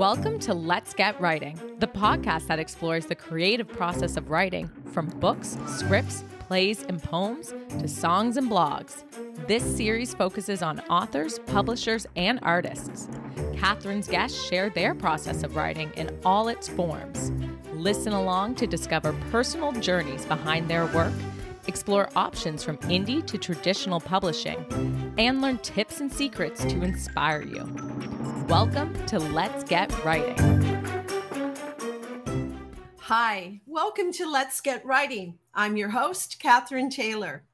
Welcome to Let's Get Writing, the podcast that explores the creative process of writing from books, scripts, plays, and poems to songs and blogs. This series focuses on authors, publishers, and artists. Catherine's guests share their process of writing in all its forms. Listen along to discover personal journeys behind their work, explore options from indie to traditional publishing, and learn tips and secrets to inspire you. Welcome to Let's Get Writing. Hi, welcome to Let's Get Writing. I'm your host, Catherine Taylor.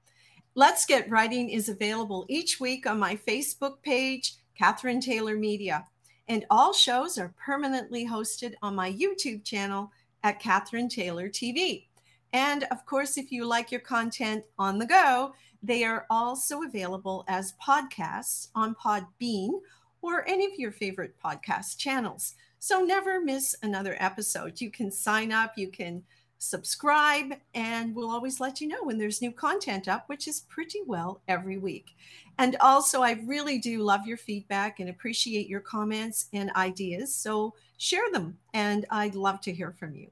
Let's Get Writing is available each week on my Facebook page, Catherine Taylor Media, and all shows are permanently hosted on my YouTube channel at Catherine Taylor TV. And of course, if you like your content on the go, they are also available as podcasts on Podbean or any of your favorite podcast channels. So never miss another episode. You can sign up, you can subscribe, and we'll always let you know when there's new content up, which is pretty well every week. And also, I really do love your feedback and appreciate your comments and ideas. So share them, and I'd love to hear from you.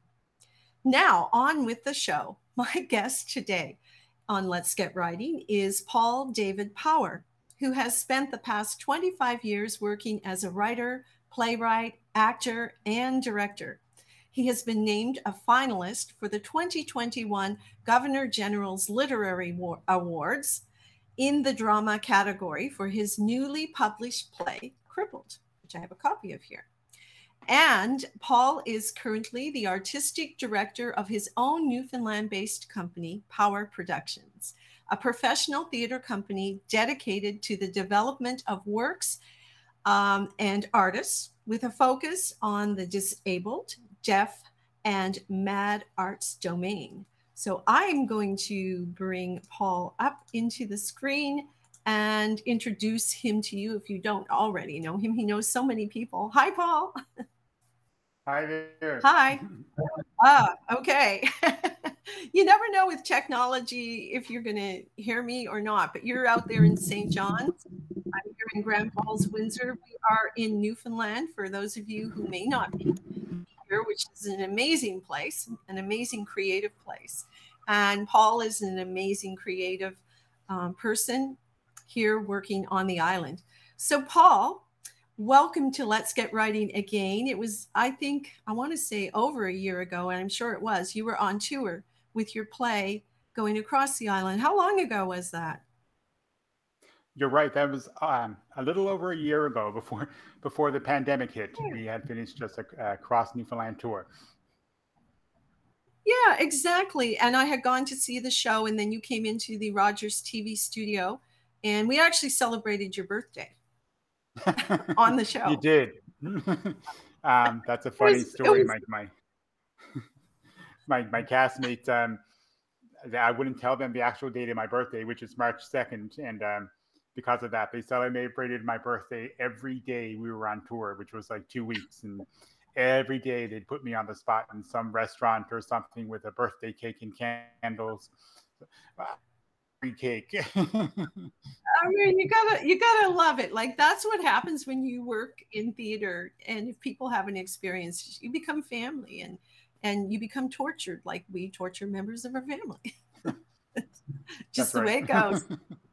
Now, on with the show. My guest today on Let's Get Writing is Paul David Power who has spent the past 25 years working as a writer, playwright, actor, and director. He has been named a finalist for the 2021 Governor General's Literary Awards in the drama category for his newly published play, Crippled, which I have a copy of here. And Paul is currently the artistic director of his own Newfoundland based company, Power Productions a professional theater company dedicated to the development of works um, and artists with a focus on the disabled, deaf, and mad arts domain. So I'm going to bring Paul up into the screen and introduce him to you if you don't already know him. He knows so many people. Hi, Paul. Hi there. Hi. ah, okay. you never know with technology if you're going to hear me or not, but you're out there in St. John's. I'm here in Grand Falls, Windsor. We are in Newfoundland for those of you who may not be here, which is an amazing place, an amazing creative place. And Paul is an amazing creative um, person here working on the island. So, Paul, welcome to Let's Get Writing again. It was, I think, I want to say over a year ago, and I'm sure it was. You were on tour with your play going across the island. How long ago was that? You're right. That was um, a little over a year ago before before the pandemic hit. We had finished just a, a cross Newfoundland tour. Yeah, exactly. And I had gone to see the show, and then you came into the Rogers TV studio, and we actually celebrated your birthday on the show. You did. um, that's a funny was, story. Was, my my my my castmates. Um, I wouldn't tell them the actual date of my birthday, which is March second, and um, because of that, they celebrated my birthday every day we were on tour, which was like two weeks, and every day they'd put me on the spot in some restaurant or something with a birthday cake and candles cake. I mean, you gotta you gotta love it. Like that's what happens when you work in theater, and if people have an experience, you become family, and and you become tortured like we torture members of our family. Just the way it goes.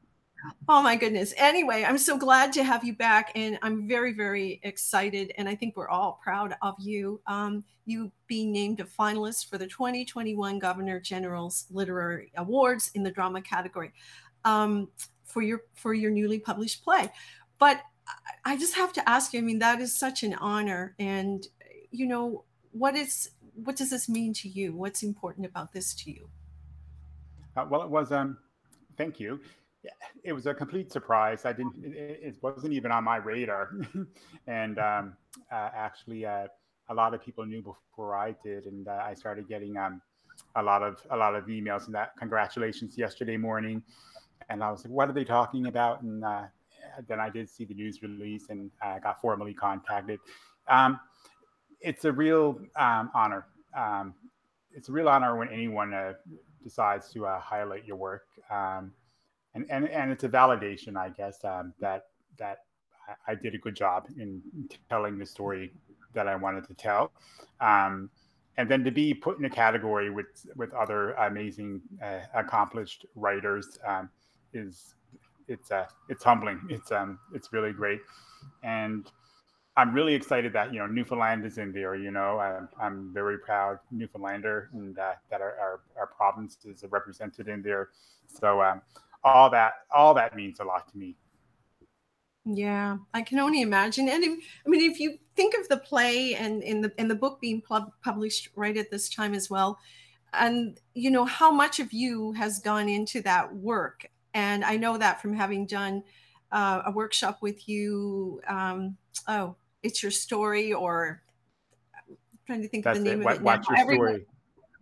oh my goodness. Anyway, I'm so glad to have you back, and I'm very, very excited. And I think we're all proud of you. Um, you being named a finalist for the 2021 Governor General's Literary Awards in the drama category um, for your for your newly published play. But I just have to ask you. I mean, that is such an honor, and you know what is what does this mean to you? What's important about this to you? Uh, well, it was um, thank you it was a complete surprise. I didn't. It, it wasn't even on my radar, and um, uh, actually, uh, a lot of people knew before I did, and uh, I started getting um, a lot of a lot of emails and that congratulations yesterday morning, and I was like, what are they talking about? And uh, then I did see the news release, and I got formally contacted. Um, it's a real um, honor. Um, it's a real honor when anyone uh, decides to uh, highlight your work. Um, and and and it's a validation, I guess, um, that that I did a good job in telling the story that I wanted to tell. Um, and then to be put in a category with with other amazing, uh, accomplished writers um, is it's uh, it's humbling. It's um it's really great, and I'm really excited that you know Newfoundland is in there. You know, I'm, I'm very proud Newfoundlander and uh, that our, our, our province is represented in there. So um, all that all that means a lot to me. Yeah, I can only imagine. And if, I mean, if you think of the play and in the in the book being pub- published right at this time as well, and you know how much of you has gone into that work, and I know that from having done uh, a workshop with you. Um, oh, it's your story, or I'm trying to think That's of the name it. of it. Watch now. your Everyone- story.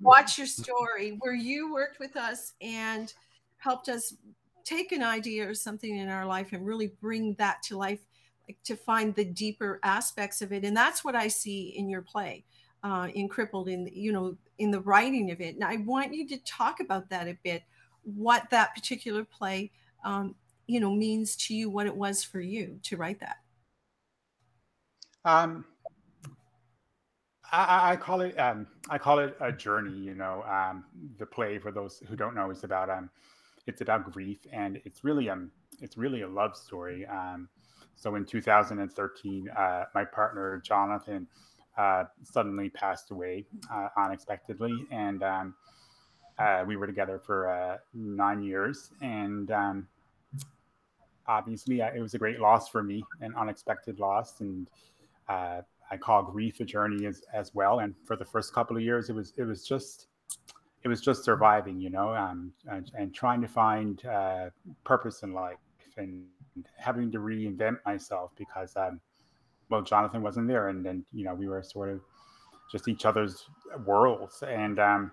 Watch your story, where you worked with us and helped us take an idea or something in our life and really bring that to life like to find the deeper aspects of it and that's what i see in your play uh, in crippled in you know in the writing of it and i want you to talk about that a bit what that particular play um, you know means to you what it was for you to write that Um, I, I- call it um, I call it a journey. You know, um, the play for those who don't know is about um, it's about grief, and it's really um, it's really a love story. Um, so in 2013, uh, my partner Jonathan uh, suddenly passed away uh, unexpectedly, and um, uh, we were together for uh, nine years, and um, obviously uh, it was a great loss for me, an unexpected loss, and I call grief a journey as, as well. And for the first couple of years, it was it was just it was just surviving, you know, um, and, and trying to find uh, purpose in life and having to reinvent myself because, um, well, Jonathan wasn't there, and then you know we were sort of just each other's worlds. And um,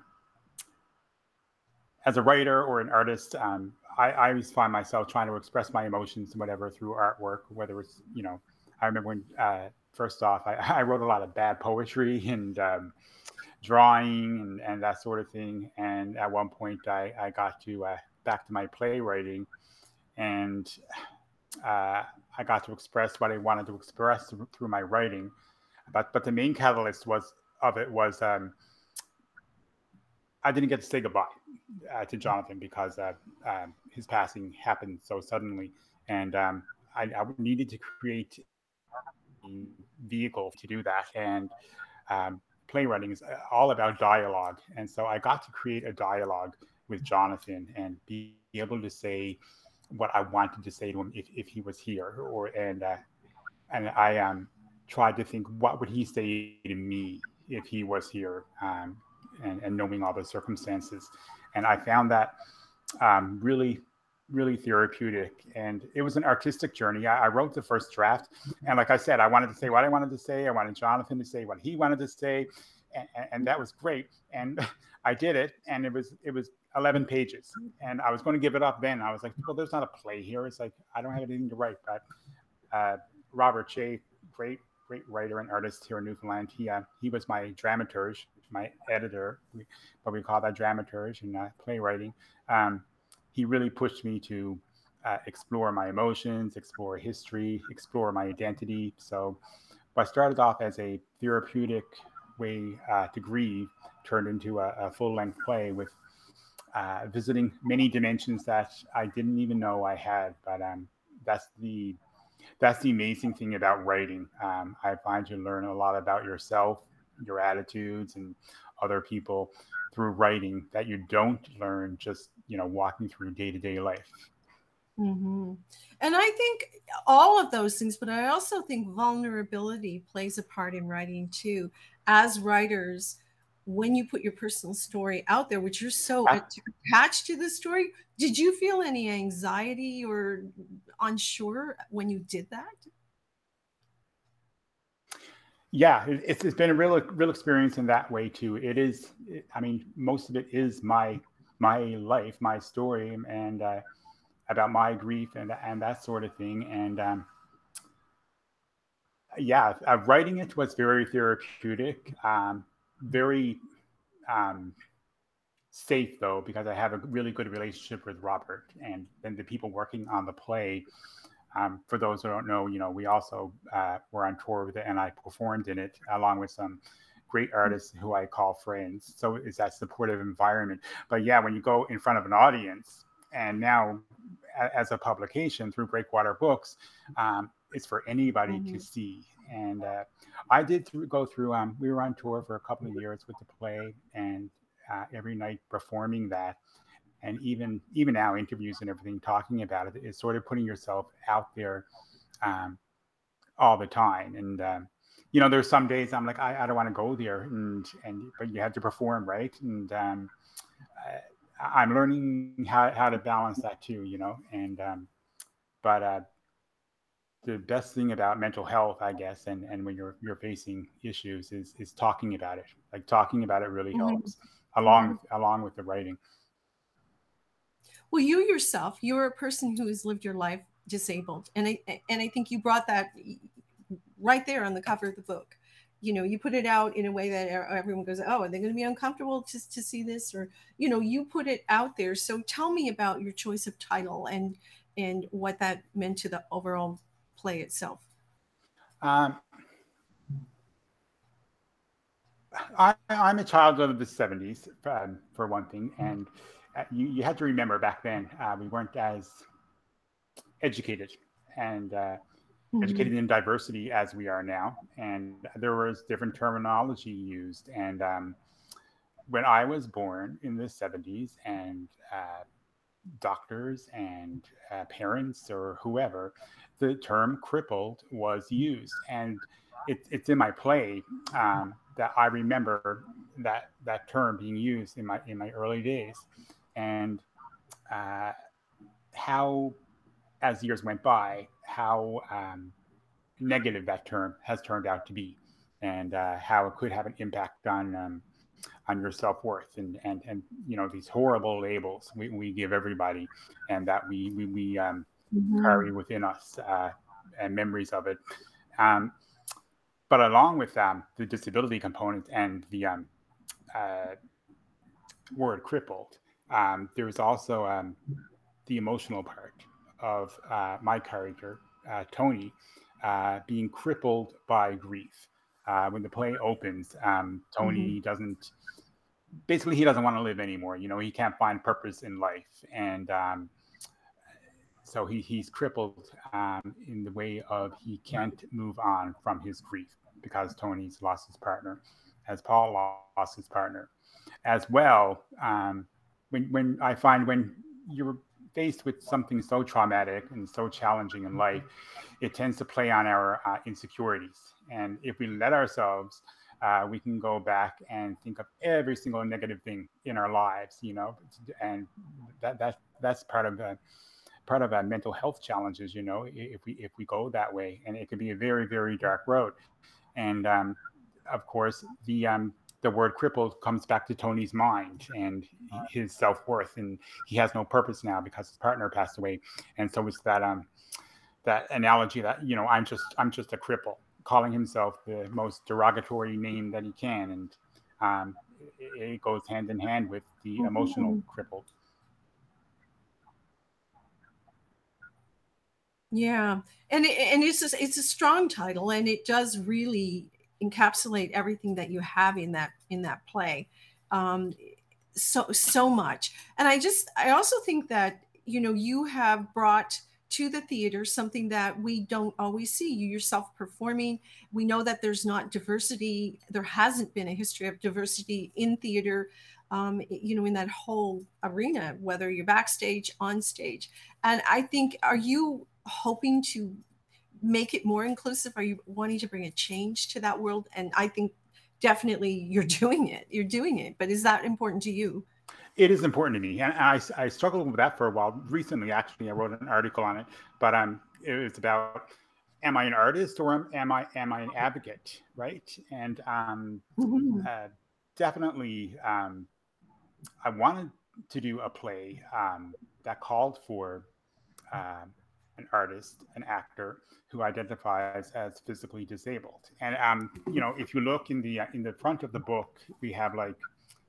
as a writer or an artist, um, I, I always find myself trying to express my emotions and whatever through artwork, whether it's you know I remember when, uh, first off, I, I, wrote a lot of bad poetry and um, drawing and, and, that sort of thing. And at one point, I, I got to uh, back to my playwriting, and uh, I got to express what I wanted to express through, my writing. But but the main catalyst was of it was um, I didn't get to say goodbye uh, to Jonathan because uh, um, his passing happened so suddenly, and um, I, I, needed to create a vehicle to do that. And um, playwriting is all about dialogue. And so I got to create a dialogue with Jonathan and be able to say what I wanted to say to him if, if he was here. Or and uh, and I um, tried to think what would he say to me if he was here, um, and, and knowing all the circumstances. And I found that um, really really therapeutic and it was an artistic journey. I, I, wrote the first draft and like i said i wanted to say what i wanted to say. I wanted jonathan to say what he wanted to say and, and that was great and i did it and it was it was 11 pages and i was going to give it up then. I was like well there's not a play here. It's like i don't have anything to write. But uh, robert Chafe great great writer and artist here in newfoundland. He uh, he was my dramaturge my editor. But we call that dramaturge and uh, playwriting. Um, he really pushed me to uh, explore my emotions, explore history, explore my identity. So, what started off as a therapeutic way uh, to grieve turned into a, a full length play with uh, visiting many dimensions that I didn't even know I had. But um, that's the that's the amazing thing about writing. Um, I find you learn a lot about yourself, your attitudes, and other people through writing that you don't learn just you know walking through day-to-day life. Mm-hmm. and i think all of those things but i also think vulnerability plays a part in writing too. As writers when you put your personal story out there which you're so attached to the story did you feel any anxiety or unsure when you did that? Yeah it's, it's been a real real experience in that way too. It is i mean most of it is my my life my story and uh, about my grief and and that sort of thing. And um, yeah uh, writing it was very therapeutic um, very um, safe though because i have a really good relationship with robert and then the people working on the play. Um, for those who don't know, you know, we also uh, were on tour with it, and I performed in it along with some great artists who I call friends. So it's that supportive environment. But yeah, when you go in front of an audience, and now as a publication through Breakwater Books, um, it's for anybody mm-hmm. to see. And uh, I did th- go through. Um, we were on tour for a couple of years with the play, and uh, every night performing that, and even even now interviews and everything talking about it is sort of putting yourself out there um, all the time. And um, you know, there's some days I'm like, I, I don't want to go there, and and but you have to perform, right? And um, I, I'm learning how how to balance that too, you know. And um, but uh, the best thing about mental health, I guess, and, and when you're you're facing issues is is talking about it. Like talking about it really mm-hmm. helps along mm-hmm. with, along with the writing. Well, you yourself, you're a person who has lived your life disabled, and I and I think you brought that right there on the cover of the book. You know, you put it out in a way that everyone goes, "Oh, are they going to be uncomfortable to to see this?" Or you know, you put it out there. So tell me about your choice of title and and what that meant to the overall play itself? Um, I, am a child of the 70s, um, for one thing. And uh, you, you had to remember back then, uh, we weren't as educated and uh, mm-hmm. educated in diversity as we are now. And there was different terminology used. And um, when I was born in the 70s and uh, doctors and uh, parents or whoever, the term crippled was used. And it, it's in my play um, that I remember that that term being used in my in my early days, and uh, how, as years went by, how um, negative that term has turned out to be, and uh, how it could have an impact on um, on your self-worth and and and you know these horrible labels we, we give everybody and that we we, we um, mm-hmm. carry within us uh, and memories of it um, but along with um, the disability component and the um, uh, word crippled um, there's also um, the emotional part of uh, my character uh, tony uh, being crippled by grief uh, when the play opens, um, Tony mm-hmm. doesn't basically he doesn't want to live anymore. You know, he can't find purpose in life, and um, so he he's crippled um, in the way of he can't move on from his grief because Tony's lost his partner, as Paul lost his partner, as well. Um, when when I find when you're faced with something so traumatic and so challenging in life, it tends to play on our uh, insecurities. And if we let ourselves uh, we can go back and think of every single negative thing in our lives, you know, and that that that's part of the part of our mental health challenges, you know, if we if we go that way, and it can be a very very dark road. And um, of course, the um, the word crippled comes back to Tony's mind and his self worth, and he has no purpose now because his partner passed away, and so it's that um that analogy that you know I'm just I'm just a cripple calling himself the most derogatory name that he can, and um, it, it, goes hand in hand with the mm-hmm. emotional crippled. Yeah, and it, and it's a, it's a strong title, and it does really encapsulate everything that you have in that in that play. Um, so so much, and I just I also think that you know you have brought to the theater, something that we don't always see. You yourself performing. We know that there's not diversity. There hasn't been a history of diversity in theater, um, you know, in that whole arena, whether you're backstage, on stage. And I think, are you hoping to make it more inclusive? Are you wanting to bring a change to that world? And I think definitely you're doing it. You're doing it. But is that important to you? it is important to me, and I, I struggled with that for a while. Recently, actually, I wrote an article on it, but um, it was about am I an artist or am, am I am I an advocate, right? And um, mm-hmm. uh, definitely, um, I wanted to do a play um, that called for uh, an artist, an actor who identifies as physically disabled. And um, you know, if you look in the in the front of the book, we have like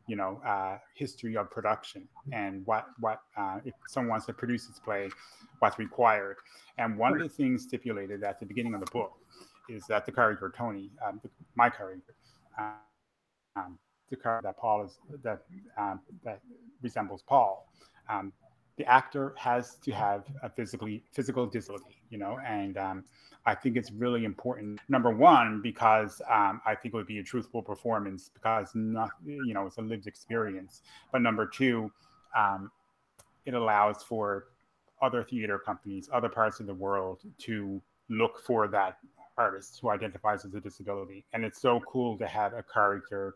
you know, uh, history of production and what what uh, if someone wants to produce this play, what's required. And one of the things stipulated at the beginning of the book is that the character Tony, um, the, my character, uh, um, the character that Paul is that um, that resembles Paul, um, the actor has to have a physically physical disability, you know, and um, I think it's really important. Number one, because um, I think it would be a truthful performance because not, you know, it's a lived experience. But number two, um, it allows for other theater companies, other parts of the world to look for that artist who identifies as a disability. And it's so cool to have a character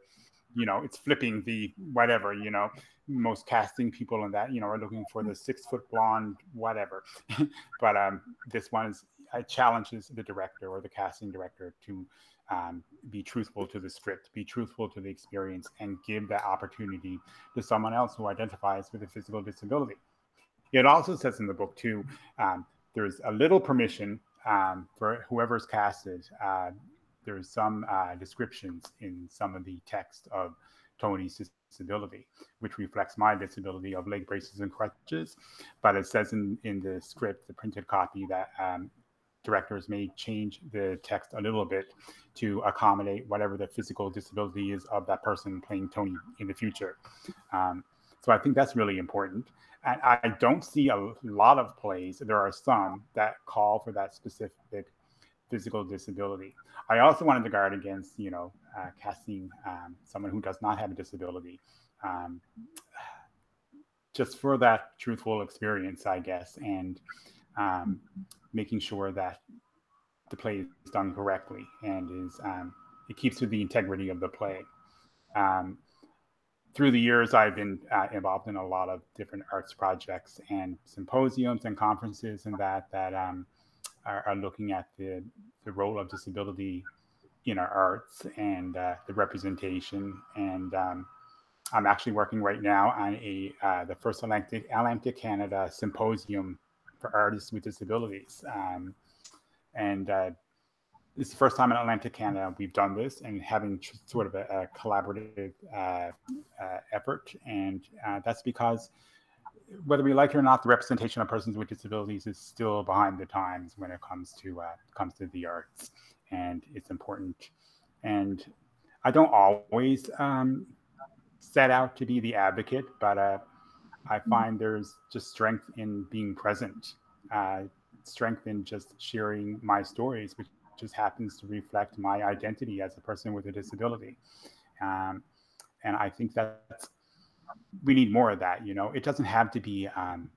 you know it's flipping the whatever you know most casting people in that you know are looking for the six foot blonde whatever. But um this one is it challenges the director or the casting director to um, be truthful to the script be truthful to the experience and give that opportunity to someone else who identifies with a physical disability. It also says in the book too um, there's a little permission um, for whoever's casted uh, there's some uh, descriptions in some of the text of Tony's disability, which reflects my disability of leg braces and crutches. But it says in, in the script, the printed copy, that um, directors may change the text a little bit to accommodate whatever the physical disability is of that person playing Tony in the future. Um, so I think that's really important. And I don't see a lot of plays, there are some that call for that specific physical disability. I also wanted to guard against, you know, uh, casting um, someone who does not have a disability, um, just for that truthful experience, I guess, and um, making sure that the play is done correctly and is um, it keeps with the integrity of the play. Um, through the years, I've been uh, involved in a lot of different arts projects and symposiums and conferences and that that um, are, are looking at the, the role of disability in our arts and uh, the representation. And um, I'm actually working right now on a uh, the first Atlantic, Atlantic Canada symposium for artists with disabilities. Um, and uh, this is the first time in Atlantic Canada we've done this and having tr- sort of a, a collaborative uh, uh, effort. And uh, that's because whether we like it or not, the representation of persons with disabilities is still behind the times when it comes to uh, comes to the arts, and it's important. And I don't always um, set out to be the advocate, but uh, I mm-hmm. find there's just strength in being present, uh, strength in just sharing my stories, which just happens to reflect my identity as a person with a disability. Um, and I think that's we need more of that. You know, it doesn't have to be um,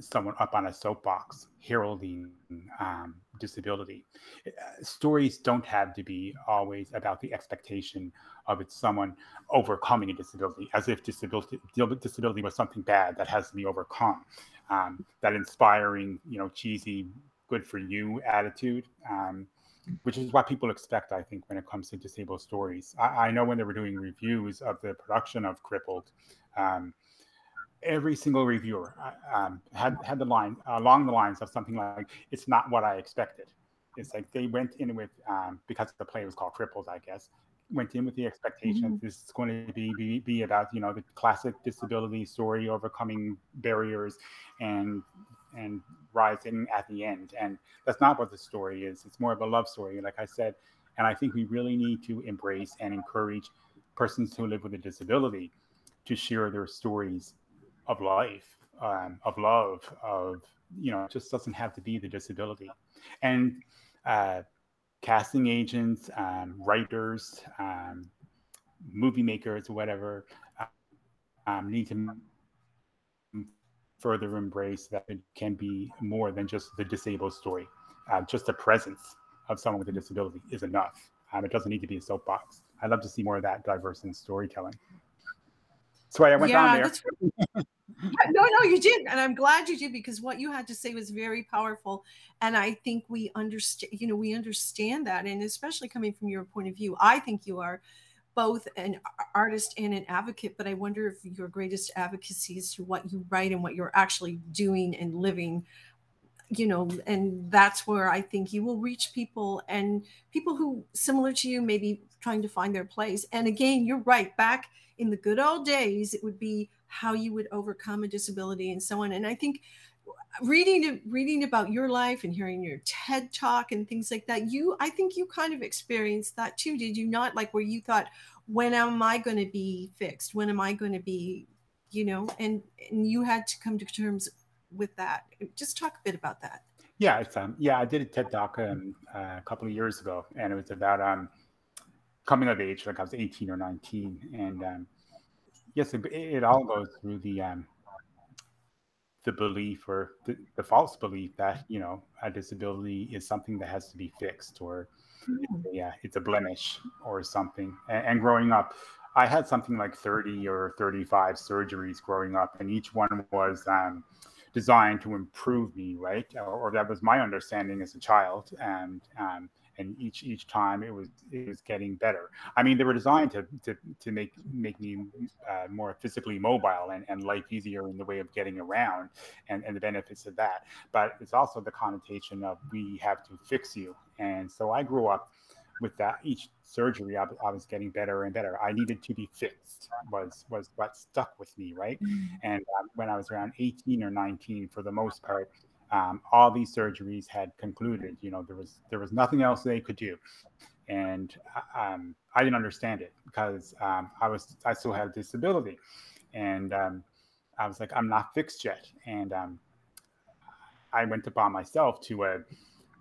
someone up on a soapbox heralding um, disability. Uh, stories don't have to be always about the expectation of it's someone overcoming a disability, as if disability disability was something bad that has to be overcome. Um, that inspiring, you know, cheesy, good for you attitude. Um, which is what people expect, I think, when it comes to disabled stories. I, I know when they were doing reviews of the production of Crippled, um, every single reviewer uh, um, had had the line along the lines of something like, "It's not what I expected." It's like they went in with um, because the play was called Crippled, I guess. Went in with the expectation mm-hmm. this is going to be, be be about you know the classic disability story, overcoming barriers, and and rising at the end. And that's not what the story is. It's more of a love story, like I said. And I think we really need to embrace and encourage persons who live with a disability to share their stories of life, um, of love, of, you know, it just doesn't have to be the disability. And uh, casting agents, um, writers, um, movie makers, whatever, um, need to further embrace that it can be more than just the disabled story. Uh, just the presence of someone with a disability is enough. Um, it doesn't need to be a soapbox. I'd love to see more of that diverse in storytelling. Sorry, I went yeah, down there. no, no, you did, and I'm glad you did because what you had to say was very powerful, and I think we understand. You know, we understand that, and especially coming from your point of view, I think you are both an artist and an advocate, but I wonder if your greatest advocacy is to what you write and what you're actually doing and living you know, and that's where I think you will reach people and people who similar to you, maybe trying to find their place. And again, you're right. Back in the good old days, it would be how you would overcome a disability and so on. And I think reading reading about your life and hearing your TED talk and things like that, you I think you kind of experienced that too, did you not? Like where you thought, when am I going to be fixed? When am I going to be, you know, and and you had to come to terms with that. Just talk a bit about that. Yeah, it's um yeah, I did a TED talk um, uh, a couple of years ago, and it was about um coming of age, like I was 18 or 19, and um, yes, it, it all goes through the um the belief or the, the, false belief that you know a disability is something that has to be fixed or yeah it's a blemish or something. And, and, growing up i had something like 30 or 35 surgeries growing up and each one was um, designed to improve me right? Or, or, that was my understanding as a child and um, and each each time it was it was getting better. I mean, they were designed to to, to make make me uh, more physically mobile and, and life easier in the way of getting around and, and the benefits of that. But it's also the connotation of we have to fix you. And so I grew up with that each surgery I, I, was getting better and better i needed to be fixed was was what stuck with me right mm-hmm. and um, when i was around 18 or 19 for the most part um, all these surgeries had concluded. You know, there was there was nothing else they could do, and uh, um, I didn't understand it because um, I was I still had a disability, and um, I was like, I'm not fixed yet, and um, I went upon myself to uh,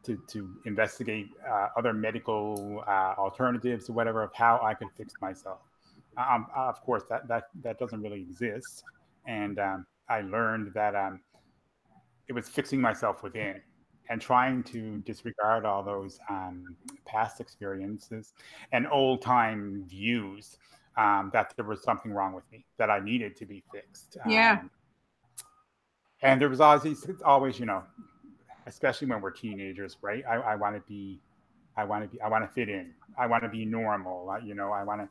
to to investigate uh, other medical uh, alternatives or whatever of how I could fix myself. Um, of course, that that that doesn't really exist, and I learned that it was fixing myself within and trying to disregard all those um, past experiences and old time views um, that there was something wrong with me that I needed to be fixed. Yeah. Um, and there was always, always, you know, especially when we're teenagers, right? I, I want to be, I want to be, I want to fit in. I want to be normal. I, you know, I want to,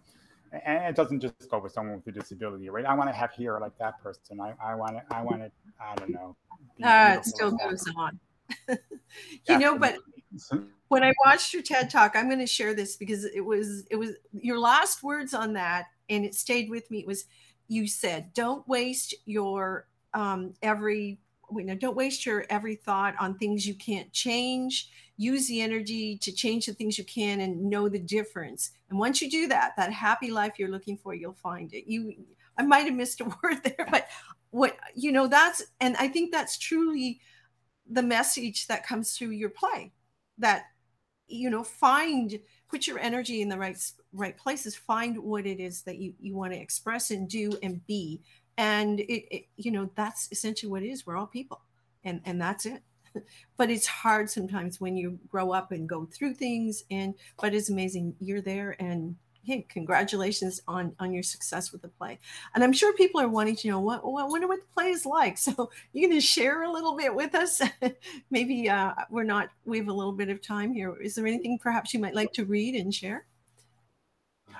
and it doesn't just go with someone with a disability, right? I want to have hair like that person. I, I want to, I want to, I don't know. Uh, it still goes on. you know, but when I watched your TED talk, I'm going to share this because it was, it was your last words on that, and it stayed with me. It was, you said, don't waste your um, every wait, now don't waste your every thought on things you can't change. Use the energy to change the things you can and know the difference. And once you do that, that happy life you're looking for, you'll find it. You I might have missed a word there, but what you know, that's and I think that's truly the message that comes through your play. That you know, find put your energy in the right right places, find what it is that you, you want to express and do and be and it, it, you know that's essentially what it is. We're all people and and that's it. But it's hard sometimes when you grow up and go through things and but it's amazing. You're there and hey congratulations on on your success with the play. And i'm sure people are wanting to know what, what wonder what the play is like. So you can share a little bit with us. Maybe uh, we're not we have a little bit of time here. Is there anything perhaps you might like to read and share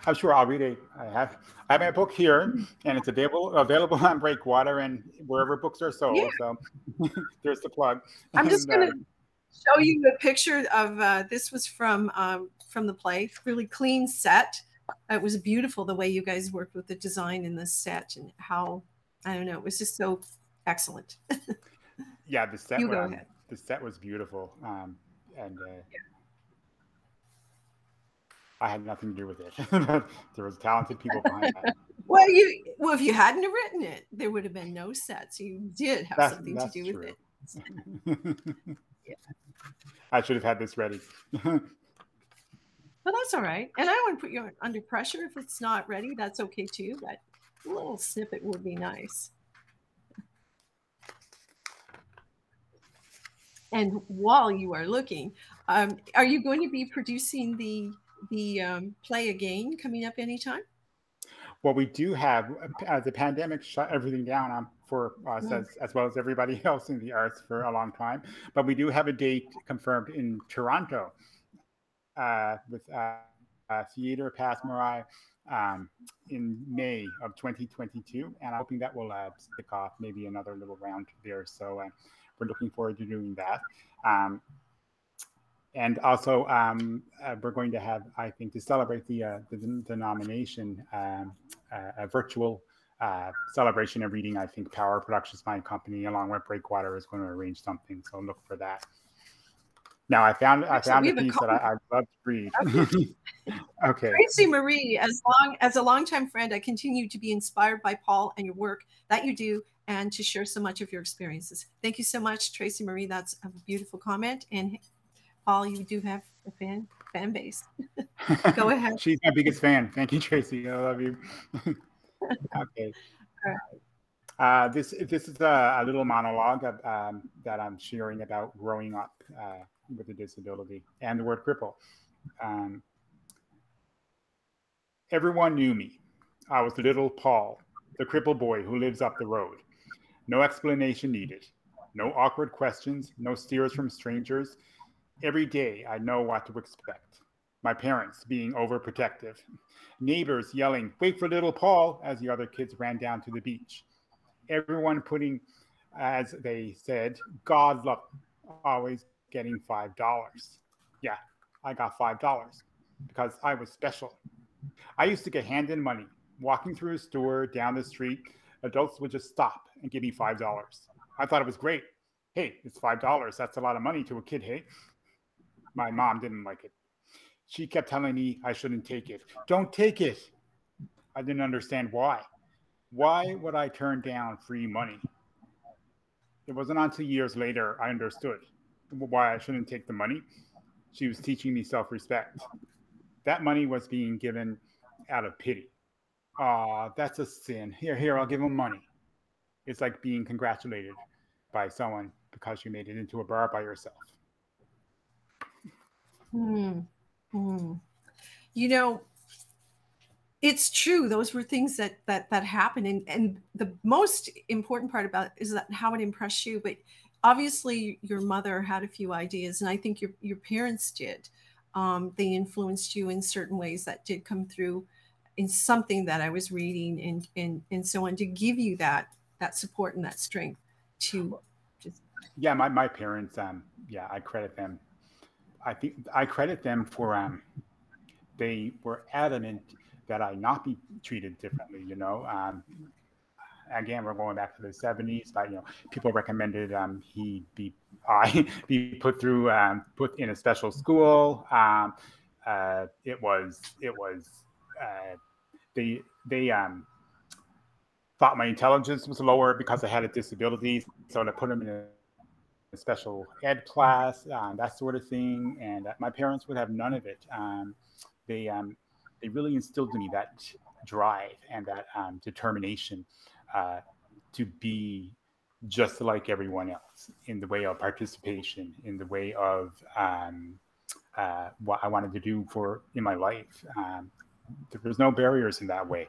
I'm sure I'll read it. I have I have my book here, and it's available available on Breakwater and wherever books are sold. Yeah. So there's the plug. I'm just gonna um, show you a picture of uh, this was from um, from the play. Really clean set. It was beautiful the way you guys worked with the design in the set and how I don't know. It was just so excellent. yeah, the set. You go ahead. The set was beautiful, um, and. Uh, yeah I had nothing to do with it. there was talented people behind that. Well, you well, if you hadn't written it, there would have been no sets. You did have that's, something that's to do true. with it. yeah. I should have had this ready. well, that's all right. And I wouldn't put you under pressure if it's not ready. That's okay too. But a little snippet would be nice. And while you are looking, um, are you going to be producing the the um, play again coming up anytime? Well, we do have uh, the pandemic shut everything down um, for us mm-hmm. as, as well as everybody else in the arts for a long time. But we do have a date confirmed in Toronto uh, with uh, uh, Theatre Passe Muraille um, in May of 2022. And I'm hoping that will uh, stick off maybe another little round there. So uh, we're looking forward to doing that. Um, and also, um, uh, we're going to have, I think, to celebrate the uh, the, the, nomination, um, uh, a virtual uh, celebration of reading. I think Power Productions, my company, along with Breakwater, is going to arrange something. So look for that. Now I found I found a piece that I, I love to read. okay. Tracy Marie, as long as a longtime friend, I continue to be inspired by Paul and your work that you do and to share so much of your experiences. Thank you so much, Tracy Marie. That's a beautiful comment. And Paul, you do have a fan fan base. Go ahead. She's my biggest fan. Thank you, Tracy. I love you. okay. Uh, this this is a, a little monologue of, um, that I'm sharing about growing up uh, with a disability and the word cripple. Um, everyone knew me. I was little Paul, the cripple boy who lives up the road. No explanation needed. No awkward questions, no stares from strangers. Every day I know what to expect. My parents being overprotective. Neighbors yelling, wait for little Paul, as the other kids ran down to the beach. Everyone putting, as they said, God love, always getting $5. Yeah, I got $5 because I was special. I used to get handed money. Walking through a store down the street, adults would just stop and give me $5. I thought it was great. Hey, it's $5. That's a lot of money to a kid, hey? My mom didn't like it. She kept telling me I shouldn't take it. Don't take it. I didn't understand why. Why would I turn down free money? It wasn't until years later I understood why I shouldn't take the money. She was teaching me self respect. That money was being given out of pity. Ah, that's a sin. Here, here, I'll give him money. It's like being congratulated by someone because you made it into a bar by yourself. Hmm. hmm. You know, it's true. Those were things that that that happened, and and the most important part about is that how it impressed you. But obviously your mother had a few ideas and i think your, your parents did um, they influenced you in certain ways that did come through in something that i was reading and and and so on to give you that that support and that strength to just yeah my, my parents um yeah i credit them i think i credit them for um they were adamant that i not be treated differently you know um again, we're going back to the 70s, but you know, people recommended um, he be I be put through um, put in a special school. Um, uh, it was it was uh, they they um, thought my intelligence was lower because I had a disability, so they put him in a, a special ed class, um, that sort of thing. And my parents would have none of it. Um, they um, they really instilled in me that drive and that um, determination uh, to be just like everyone else in the way of participation, in the way of um, uh, what I wanted to do for in my life. There was no barriers in that way,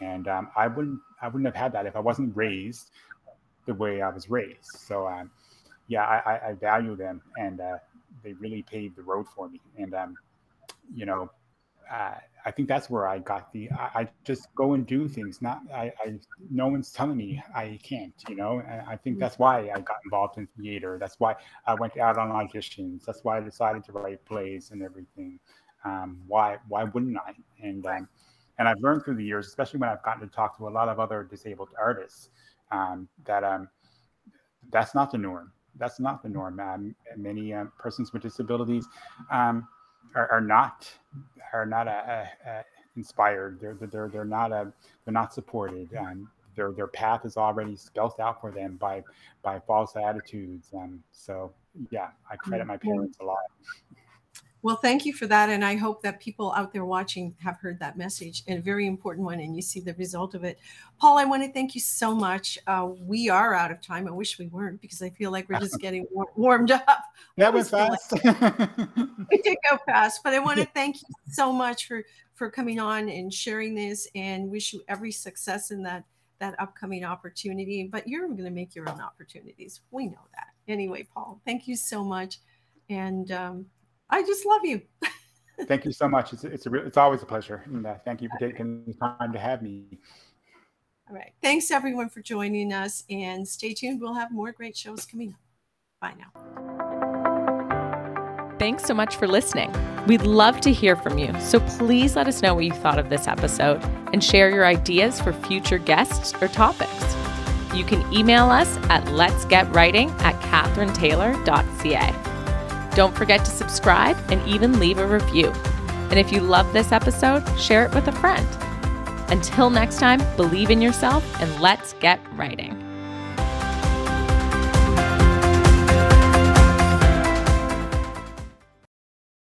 and I wouldn't I wouldn't have had that if I wasn't raised the way I was raised. So um, yeah, I, I, value them, and uh, they really paved the road for me. And um, you know, uh, I think that's where I got the. I, I, just go and do things. Not I, I. No one's telling me I can't. You know. And I think that's why I got involved in theater. That's why I went out on auditions. That's why I decided to write plays and everything. Um, why? Why wouldn't I? And um, and I've learned through the years, especially when I've gotten to talk to a lot of other disabled artists, um, that um, that's not the norm. That's not the norm. Um, many uh, persons with disabilities um, are, are not are not a, a, a inspired. They're they're they're not a they're not supported. Um, their their path is already spelled out for them by by false attitudes. Um, so yeah, I credit my parents a lot. Well, thank you for that. And I hope that people out there watching have heard that message and a very important one, and you see the result of it. Paul, I want to thank you so much. Uh, we are out of time. I wish we weren't because I feel like we're just getting war- warmed up. That was fast. Like we did go fast, but I want to thank you so much for for coming on and sharing this and wish you every success in that that upcoming opportunity. But you're going to make your own opportunities. We know that. Anyway, Paul, thank you so much. And um, I just love you. thank you so much. It's it's, a, it's always a pleasure. And uh, thank you for taking the time to have me. All right. Thanks everyone for joining us and stay tuned. We'll have more great shows coming up. Bye now. Thanks so much for listening. We'd love to hear from you, so please let us know what you thought of this episode and share your ideas for future guests or topics. You can email us at letsgetwriting at katherine.taylor.ca. Don't forget to subscribe and even leave a review. And if you love this episode, share it with a friend. Until next time, believe in yourself and let's get writing.